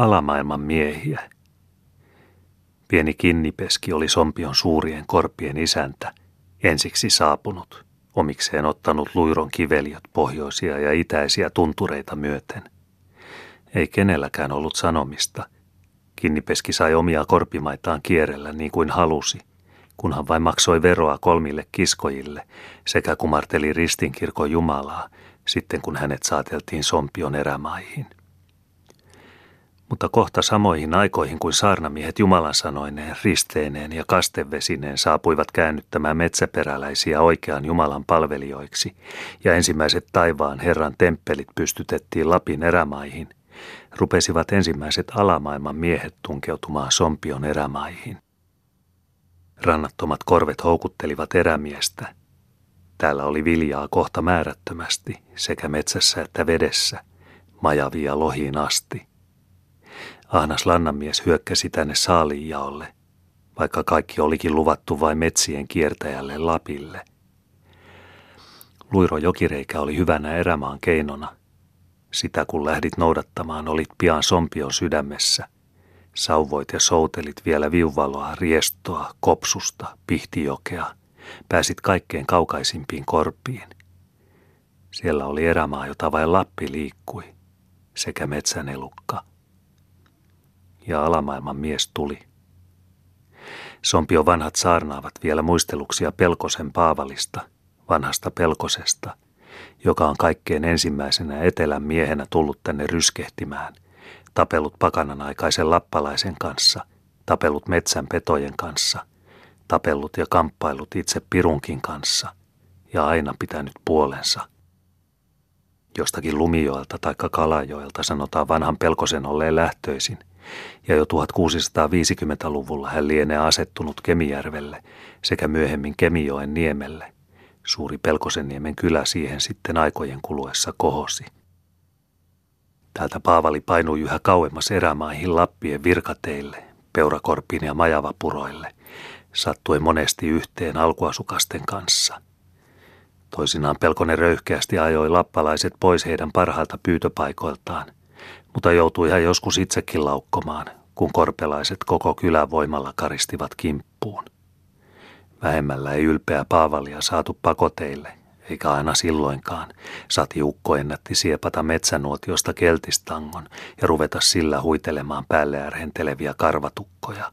alamaailman miehiä. Pieni kinnipeski oli Sompion suurien korpien isäntä, ensiksi saapunut, omikseen ottanut luiron kiveliot pohjoisia ja itäisiä tuntureita myöten. Ei kenelläkään ollut sanomista. Kinnipeski sai omia korpimaitaan kierrellä niin kuin halusi, kunhan vain maksoi veroa kolmille kiskojille sekä kumarteli ristinkirkon Jumalaa, sitten kun hänet saateltiin Sompion erämaihin. Mutta kohta samoihin aikoihin kuin saarnamiehet Jumalan sanoineen, risteineen ja kastevesineen saapuivat käännyttämään metsäperäläisiä oikean Jumalan palvelijoiksi, ja ensimmäiset taivaan Herran temppelit pystytettiin Lapin erämaihin, rupesivat ensimmäiset alamaailman miehet tunkeutumaan Sompion erämaihin. Rannattomat korvet houkuttelivat erämiestä. Täällä oli viljaa kohta määrättömästi, sekä metsässä että vedessä, majavia lohiin asti. Ahnas lannanmies hyökkäsi tänne saalijaolle, vaikka kaikki olikin luvattu vain metsien kiertäjälle Lapille. Luiro jokireikä oli hyvänä erämaan keinona. Sitä kun lähdit noudattamaan, olit pian sompion sydämessä. Sauvoit ja soutelit vielä viuvaloa, riestoa, kopsusta, pihtijokea. Pääsit kaikkein kaukaisimpiin korpiin. Siellä oli erämaa, jota vain Lappi liikkui, sekä metsänelukka – ja alamaailman mies tuli. Sompio vanhat saarnaavat vielä muisteluksia Pelkosen Paavalista, vanhasta Pelkosesta, joka on kaikkein ensimmäisenä etelän miehenä tullut tänne ryskehtimään, tapellut pakanan aikaisen lappalaisen kanssa, tapellut metsän petojen kanssa, tapellut ja kamppailut itse Pirunkin kanssa ja aina pitänyt puolensa – Jostakin Lumijoelta tai Kalajoelta sanotaan vanhan pelkosen olleen lähtöisin, ja jo 1650-luvulla hän lienee asettunut Kemijärvelle sekä myöhemmin Kemijoen niemelle. Suuri Pelkosenniemen kylä siihen sitten aikojen kuluessa kohosi. Täältä Paavali painui yhä kauemmas erämaihin Lappien virkateille, peurakorppiin ja majavapuroille, sattuen monesti yhteen alkuasukasten kanssa – Toisinaan Pelkonen röyhkeästi ajoi lappalaiset pois heidän parhaalta pyytöpaikoiltaan, mutta joutui ihan joskus itsekin laukkomaan, kun korpelaiset koko kylän voimalla karistivat kimppuun. Vähemmällä ei ylpeä Paavalia saatu pakoteille, eikä aina silloinkaan. Sati ukko ennätti siepata metsänuotiosta keltistangon ja ruveta sillä huitelemaan päälle ärhenteleviä karvatukkoja.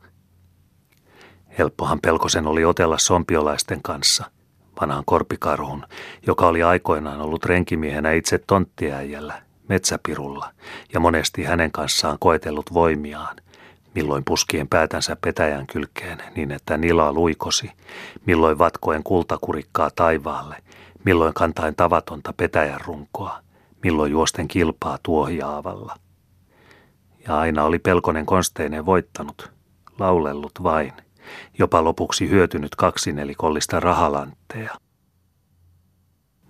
Helppohan Pelkosen oli otella sompiolaisten kanssa – vanhan korpikarhun, joka oli aikoinaan ollut renkimiehenä itse tonttiäijällä, metsäpirulla, ja monesti hänen kanssaan koetellut voimiaan, milloin puskien päätänsä petäjän kylkeen niin, että nila luikosi, milloin vatkoen kultakurikkaa taivaalle, milloin kantain tavatonta petäjän runkoa, milloin juosten kilpaa tuohiaavalla. Ja aina oli pelkonen konsteineen voittanut, laulellut vain – jopa lopuksi hyötynyt kaksinelikollista rahalantteja.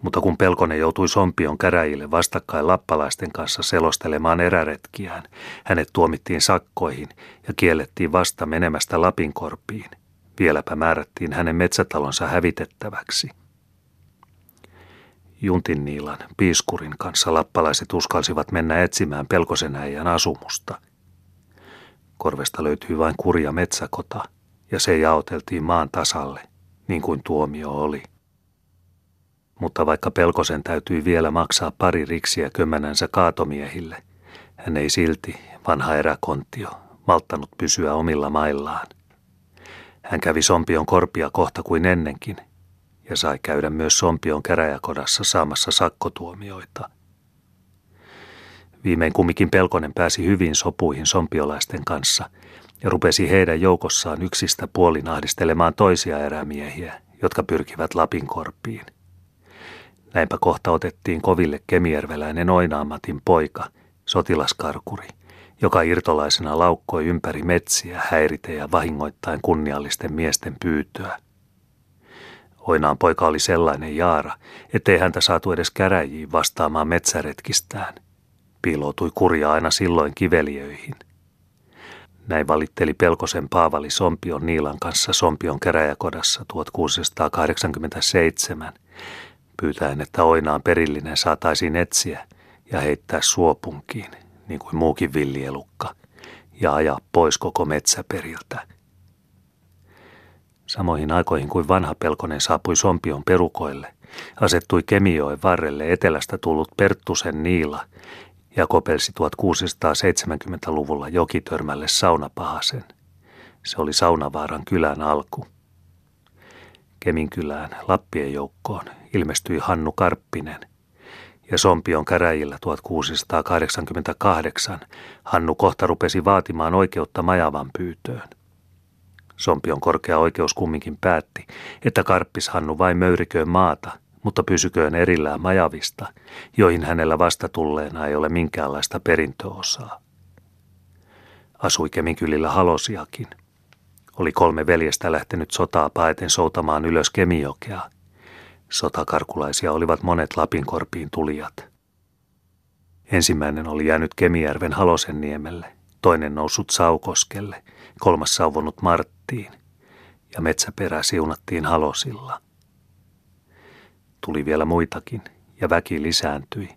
Mutta kun Pelkonen joutui Sompion käräjille vastakkain lappalaisten kanssa selostelemaan eräretkiään, hänet tuomittiin sakkoihin ja kiellettiin vasta menemästä Lapinkorpiin. Vieläpä määrättiin hänen metsätalonsa hävitettäväksi. Juntin Niilan, piiskurin kanssa lappalaiset uskalsivat mennä etsimään Pelkosen äijän asumusta. Korvesta löytyi vain kurja metsäkota – ja se jaoteltiin maan tasalle, niin kuin tuomio oli. Mutta vaikka Pelkosen täytyi vielä maksaa pari riksiä kömmänänsä kaatomiehille, hän ei silti, vanha eräkontio, malttanut pysyä omilla maillaan. Hän kävi Sompion korpia kohta kuin ennenkin ja sai käydä myös Sompion käräjäkodassa saamassa sakkotuomioita. Viimein kumminkin Pelkonen pääsi hyvin sopuihin sompiolaisten kanssa – ja rupesi heidän joukossaan yksistä puolin ahdistelemaan toisia erämiehiä, jotka pyrkivät Lapin korppiin. Näinpä kohta otettiin koville kemierveläinen Oinaamatin poika, sotilaskarkuri, joka irtolaisena laukkoi ympäri metsiä häirite ja vahingoittain kunniallisten miesten pyytöä. Oinaan poika oli sellainen jaara, ettei häntä saatu edes käräjiin vastaamaan metsäretkistään. Piiloutui kurja aina silloin kiveliöihin. Näin valitteli Pelkosen Paavali Sompion Niilan kanssa Sompion käräjäkodassa 1687, pyytäen, että oinaan perillinen saataisiin etsiä ja heittää suopunkiin, niin kuin muukin villielukka, ja ajaa pois koko metsäperiltä. Samoihin aikoihin kuin vanha Pelkonen saapui Sompion perukoille, asettui Kemijoen varrelle etelästä tullut Perttusen Niila ja kopelsi 1670-luvulla jokitörmälle saunapahasen. Se oli Saunavaaran kylän alku. Keminkylään Lappien joukkoon ilmestyi Hannu Karppinen – ja Sompion käräjillä 1688 Hannu kohta rupesi vaatimaan oikeutta majavan pyytöön. Sompion korkea oikeus kumminkin päätti, että Karppis Hannu vain möyriköön maata, mutta pysyköön erillään majavista, joihin hänellä vastatulleena ei ole minkäänlaista perintöosaa. Asui Keminkylillä halosiakin. Oli kolme veljestä lähtenyt sotaa paeten soutamaan ylös Kemijokea – Sotakarkulaisia olivat monet Lapinkorpiin tulijat. Ensimmäinen oli jäänyt Kemijärven Halosenniemelle, toinen noussut Saukoskelle, kolmas sauvonut Marttiin ja metsäperä siunattiin Halosilla. Tuli vielä muitakin ja väki lisääntyi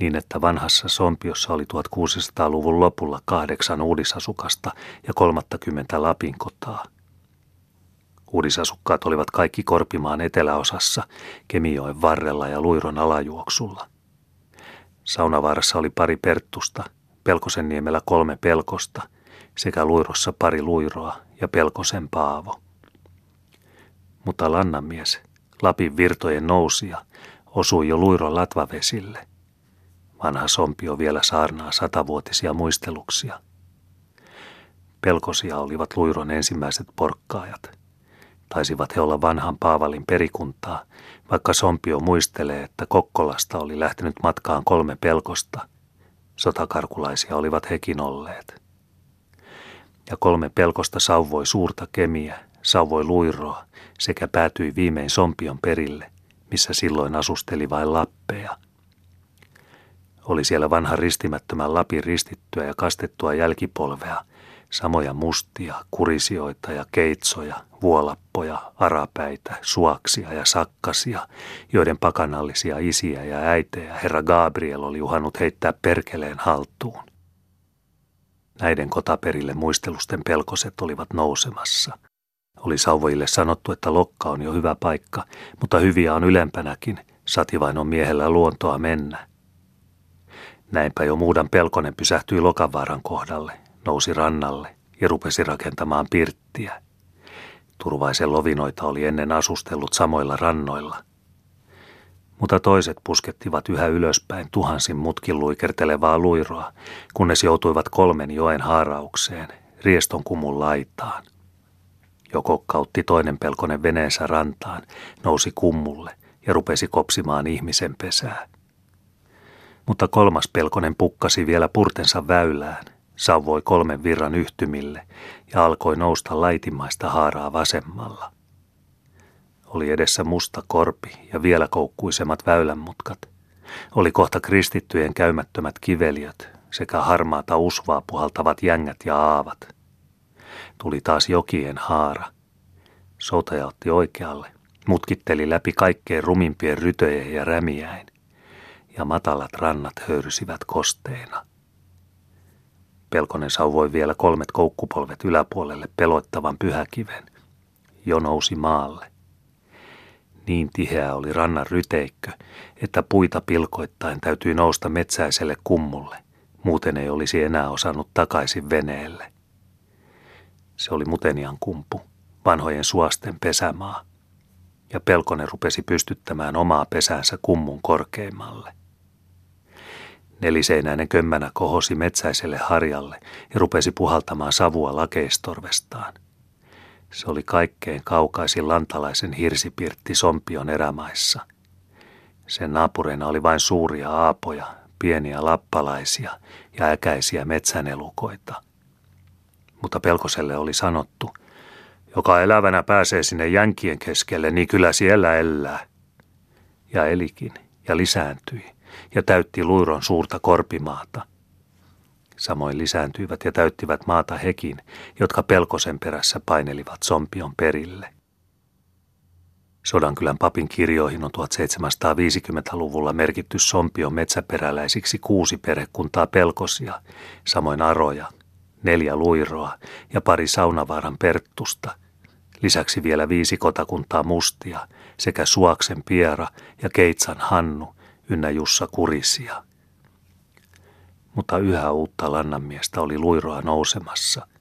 niin, että vanhassa Sompiossa oli 1600-luvun lopulla kahdeksan uudisasukasta ja 30 Lapinkotaa – Uudisasukkaat olivat kaikki Korpimaan eteläosassa, Kemijoen varrella ja Luiron alajuoksulla. Saunavaarassa oli pari perttusta, Pelkosenniemellä kolme pelkosta sekä Luirossa pari luiroa ja Pelkosen Paavo. Mutta Lannamies, Lapin virtojen nousija, osui jo Luiron latvavesille. Vanha sompio vielä saarnaa satavuotisia muisteluksia. Pelkosia olivat Luiron ensimmäiset porkkaajat – Taisivat he olla vanhan Paavalin perikuntaa, vaikka Sompio muistelee, että Kokkolasta oli lähtenyt matkaan kolme pelkosta. Sotakarkulaisia olivat hekin olleet. Ja kolme pelkosta sauvoi suurta kemiä, sauvoi luiroa sekä päätyi viimein Sompion perille, missä silloin asusteli vain lappeja. Oli siellä vanha ristimättömän Lapin ristittyä ja kastettua jälkipolvea – samoja mustia, kurisioita ja keitsoja, vuolappoja, arapäitä, suaksia ja sakkasia, joiden pakanallisia isiä ja äitejä herra Gabriel oli uhannut heittää perkeleen haltuun. Näiden kotaperille muistelusten pelkoset olivat nousemassa. Oli sauvojille sanottu, että lokka on jo hyvä paikka, mutta hyviä on ylempänäkin, sati vain on miehellä luontoa mennä. Näinpä jo muudan pelkonen pysähtyi Lokavaaran kohdalle, nousi rannalle ja rupesi rakentamaan pirttiä. Turvaisen lovinoita oli ennen asustellut samoilla rannoilla. Mutta toiset puskettivat yhä ylöspäin tuhansin mutkin luikertelevaa luiroa, kunnes joutuivat kolmen joen haaraukseen, rieston kumun laitaan. Joko kautti toinen pelkonen veneensä rantaan, nousi kummulle ja rupesi kopsimaan ihmisen pesää. Mutta kolmas pelkonen pukkasi vielä purtensa väylään sauvoi kolmen virran yhtymille ja alkoi nousta laitimaista haaraa vasemmalla. Oli edessä musta korpi ja vielä koukkuisemmat väylänmutkat. Oli kohta kristittyjen käymättömät kiveliöt sekä harmaata usvaa puhaltavat jängät ja aavat. Tuli taas jokien haara. Soutaja otti oikealle, mutkitteli läpi kaikkeen rumimpien rytöjen ja rämiäin, ja matalat rannat höyrysivät kosteina. Pelkonen sauvoi vielä kolmet koukkupolvet yläpuolelle peloittavan pyhäkiven. Jo nousi maalle. Niin tiheä oli rannan ryteikkö, että puita pilkoittain täytyi nousta metsäiselle kummulle. Muuten ei olisi enää osannut takaisin veneelle. Se oli Mutenian kumpu, vanhojen suosten pesämaa. Ja Pelkonen rupesi pystyttämään omaa pesäänsä kummun korkeimmalle. Neliseinäinen kömmänä kohosi metsäiselle harjalle ja rupesi puhaltamaan savua lakeistorvestaan. Se oli kaikkein kaukaisin lantalaisen hirsipirtti Sompion erämaissa. Sen naapureina oli vain suuria aapoja, pieniä lappalaisia ja äkäisiä metsänelukoita. Mutta Pelkoselle oli sanottu, joka elävänä pääsee sinne jänkien keskelle, niin kyllä siellä elää. Ja elikin ja lisääntyi ja täytti luiron suurta korpimaata. Samoin lisääntyivät ja täyttivät maata hekin, jotka pelkosen perässä painelivat Sompion perille. Sodankylän papin kirjoihin on 1750-luvulla merkitty Sompion metsäperäläisiksi kuusi perhekuntaa pelkosia, samoin aroja, neljä luiroa ja pari saunavaaran perttusta, lisäksi vielä viisi kotakuntaa mustia sekä Suaksen Piera ja Keitsan Hannu ynnä Jussa Kurisia. Mutta yhä uutta lannanmiestä oli luiroa nousemassa –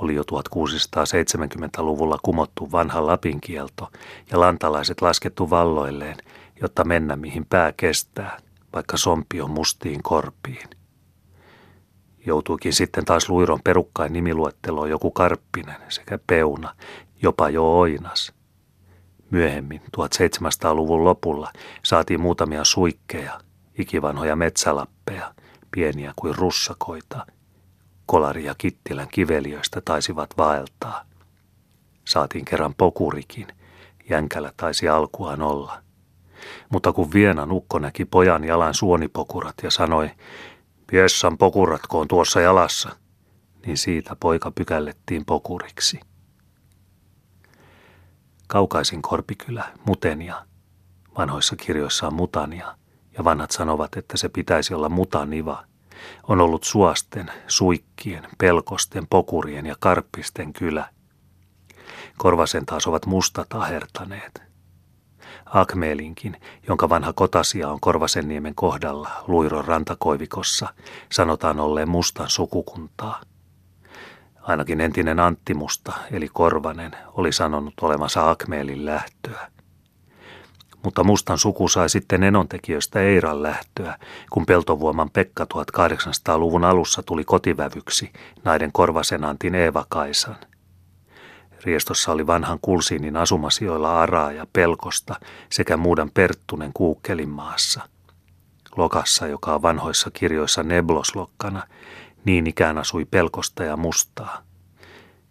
oli jo 1670-luvulla kumottu vanha Lapinkielto ja lantalaiset laskettu valloilleen, jotta mennä mihin pää kestää, vaikka sompi on mustiin korpiin. Joutuikin sitten taas luiron perukkain nimiluetteloon joku karppinen sekä peuna, jopa jo oinas. Myöhemmin, 1700-luvun lopulla, saatiin muutamia suikkeja, ikivanhoja metsälappeja, pieniä kuin russakoita – Kolari ja Kittilän kiveliöistä taisivat vaeltaa. Saatiin kerran pokurikin, jänkällä taisi alkuaan olla. Mutta kun Vienan ukko näki pojan jalan suonipokurat ja sanoi, Piessan pokuratkoon tuossa jalassa, niin siitä poika pykällettiin pokuriksi. Kaukaisin korpikylä, Mutenia, vanhoissa kirjoissa on Mutania, ja vanhat sanovat, että se pitäisi olla Mutaniva – on ollut suosten, suikkien, pelkosten, pokurien ja karppisten kylä. Korvasen taas ovat mustat ahertaneet. Akmeelinkin, jonka vanha kotasia on Korvasenniemen kohdalla Luiron rantakoivikossa, sanotaan olleen mustan sukukuntaa. Ainakin entinen Antti Musta, eli Korvanen, oli sanonut olevansa Akmeelin lähtöä mutta mustan suku sai sitten enontekijöistä Eiran lähtöä, kun Peltovuoman Pekka 1800-luvun alussa tuli kotivävyksi naiden korvasenantin Eeva Kaisan. Riestossa oli vanhan Kulsiinin asumasijoilla Araa ja Pelkosta sekä muudan Perttunen Kuukkelin maassa. Lokassa, joka on vanhoissa kirjoissa Nebloslokkana, niin ikään asui Pelkosta ja Mustaa.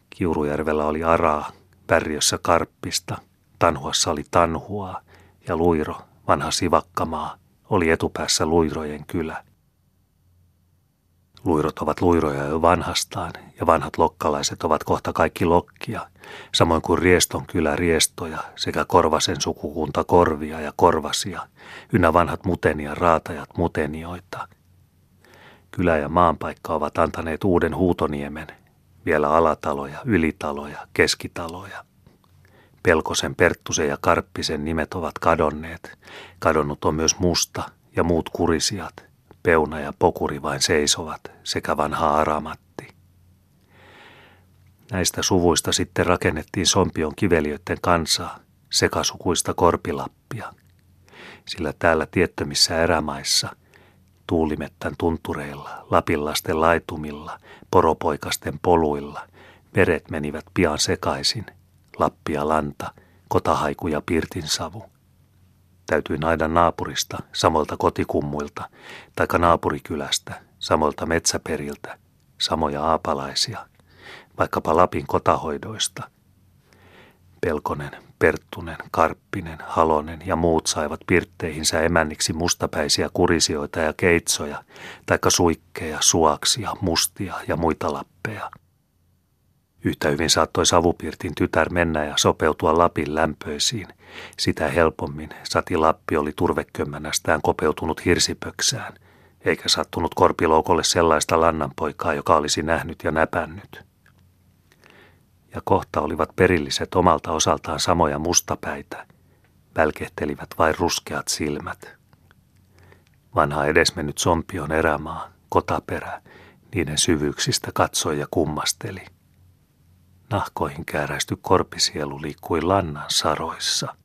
Kiurujärvellä oli Araa, Värjössä Karppista, Tanhuassa oli Tanhua ja Luiro, vanha sivakkamaa, oli etupäässä Luirojen kylä. Luirot ovat luiroja jo vanhastaan, ja vanhat lokkalaiset ovat kohta kaikki lokkia, samoin kuin Rieston kylä Riestoja sekä Korvasen sukukunta Korvia ja Korvasia, ynnä vanhat mutenia raatajat mutenioita. Kylä ja maanpaikka ovat antaneet uuden huutoniemen, vielä alataloja, ylitaloja, keskitaloja – Pelkosen, Perttusen ja Karppisen nimet ovat kadonneet. Kadonnut on myös Musta ja muut kurisijat. Peuna ja Pokuri vain seisovat, sekä vanha Aramatti. Näistä suvuista sitten rakennettiin Sompion kiveliöiden kansaa, sekasukuista korpilappia. Sillä täällä tiettömissä erämaissa, tuulimettän tuntureilla, lapinlasten laitumilla, poropoikasten poluilla, veret menivät pian sekaisin – Lappia lanta, kotahaiku ja pirtinsavu. Täytyi naida naapurista, samoilta kotikummuilta, taikka naapurikylästä, samoilta metsäperiltä, samoja aapalaisia, vaikkapa Lapin kotahoidoista. Pelkonen, Perttunen, Karppinen, Halonen ja muut saivat pirtteihinsä emänniksi mustapäisiä kurisioita ja keitsoja, taikka suikkeja, suaksia, mustia ja muita lappeja – Yhtä hyvin saattoi savupirtin tytär mennä ja sopeutua Lapin lämpöisiin. Sitä helpommin Sati Lappi oli turvekömmänästään kopeutunut hirsipöksään, eikä sattunut korpiloukolle sellaista lannanpoikaa, joka olisi nähnyt ja näpännyt. Ja kohta olivat perilliset omalta osaltaan samoja mustapäitä, välkehtelivät vain ruskeat silmät. Vanha edesmennyt sompion erämaa, kotaperä, niiden syvyyksistä katsoi ja kummasteli. Nahkoihin kääräisty korpisielu liikkui lannan saroissa.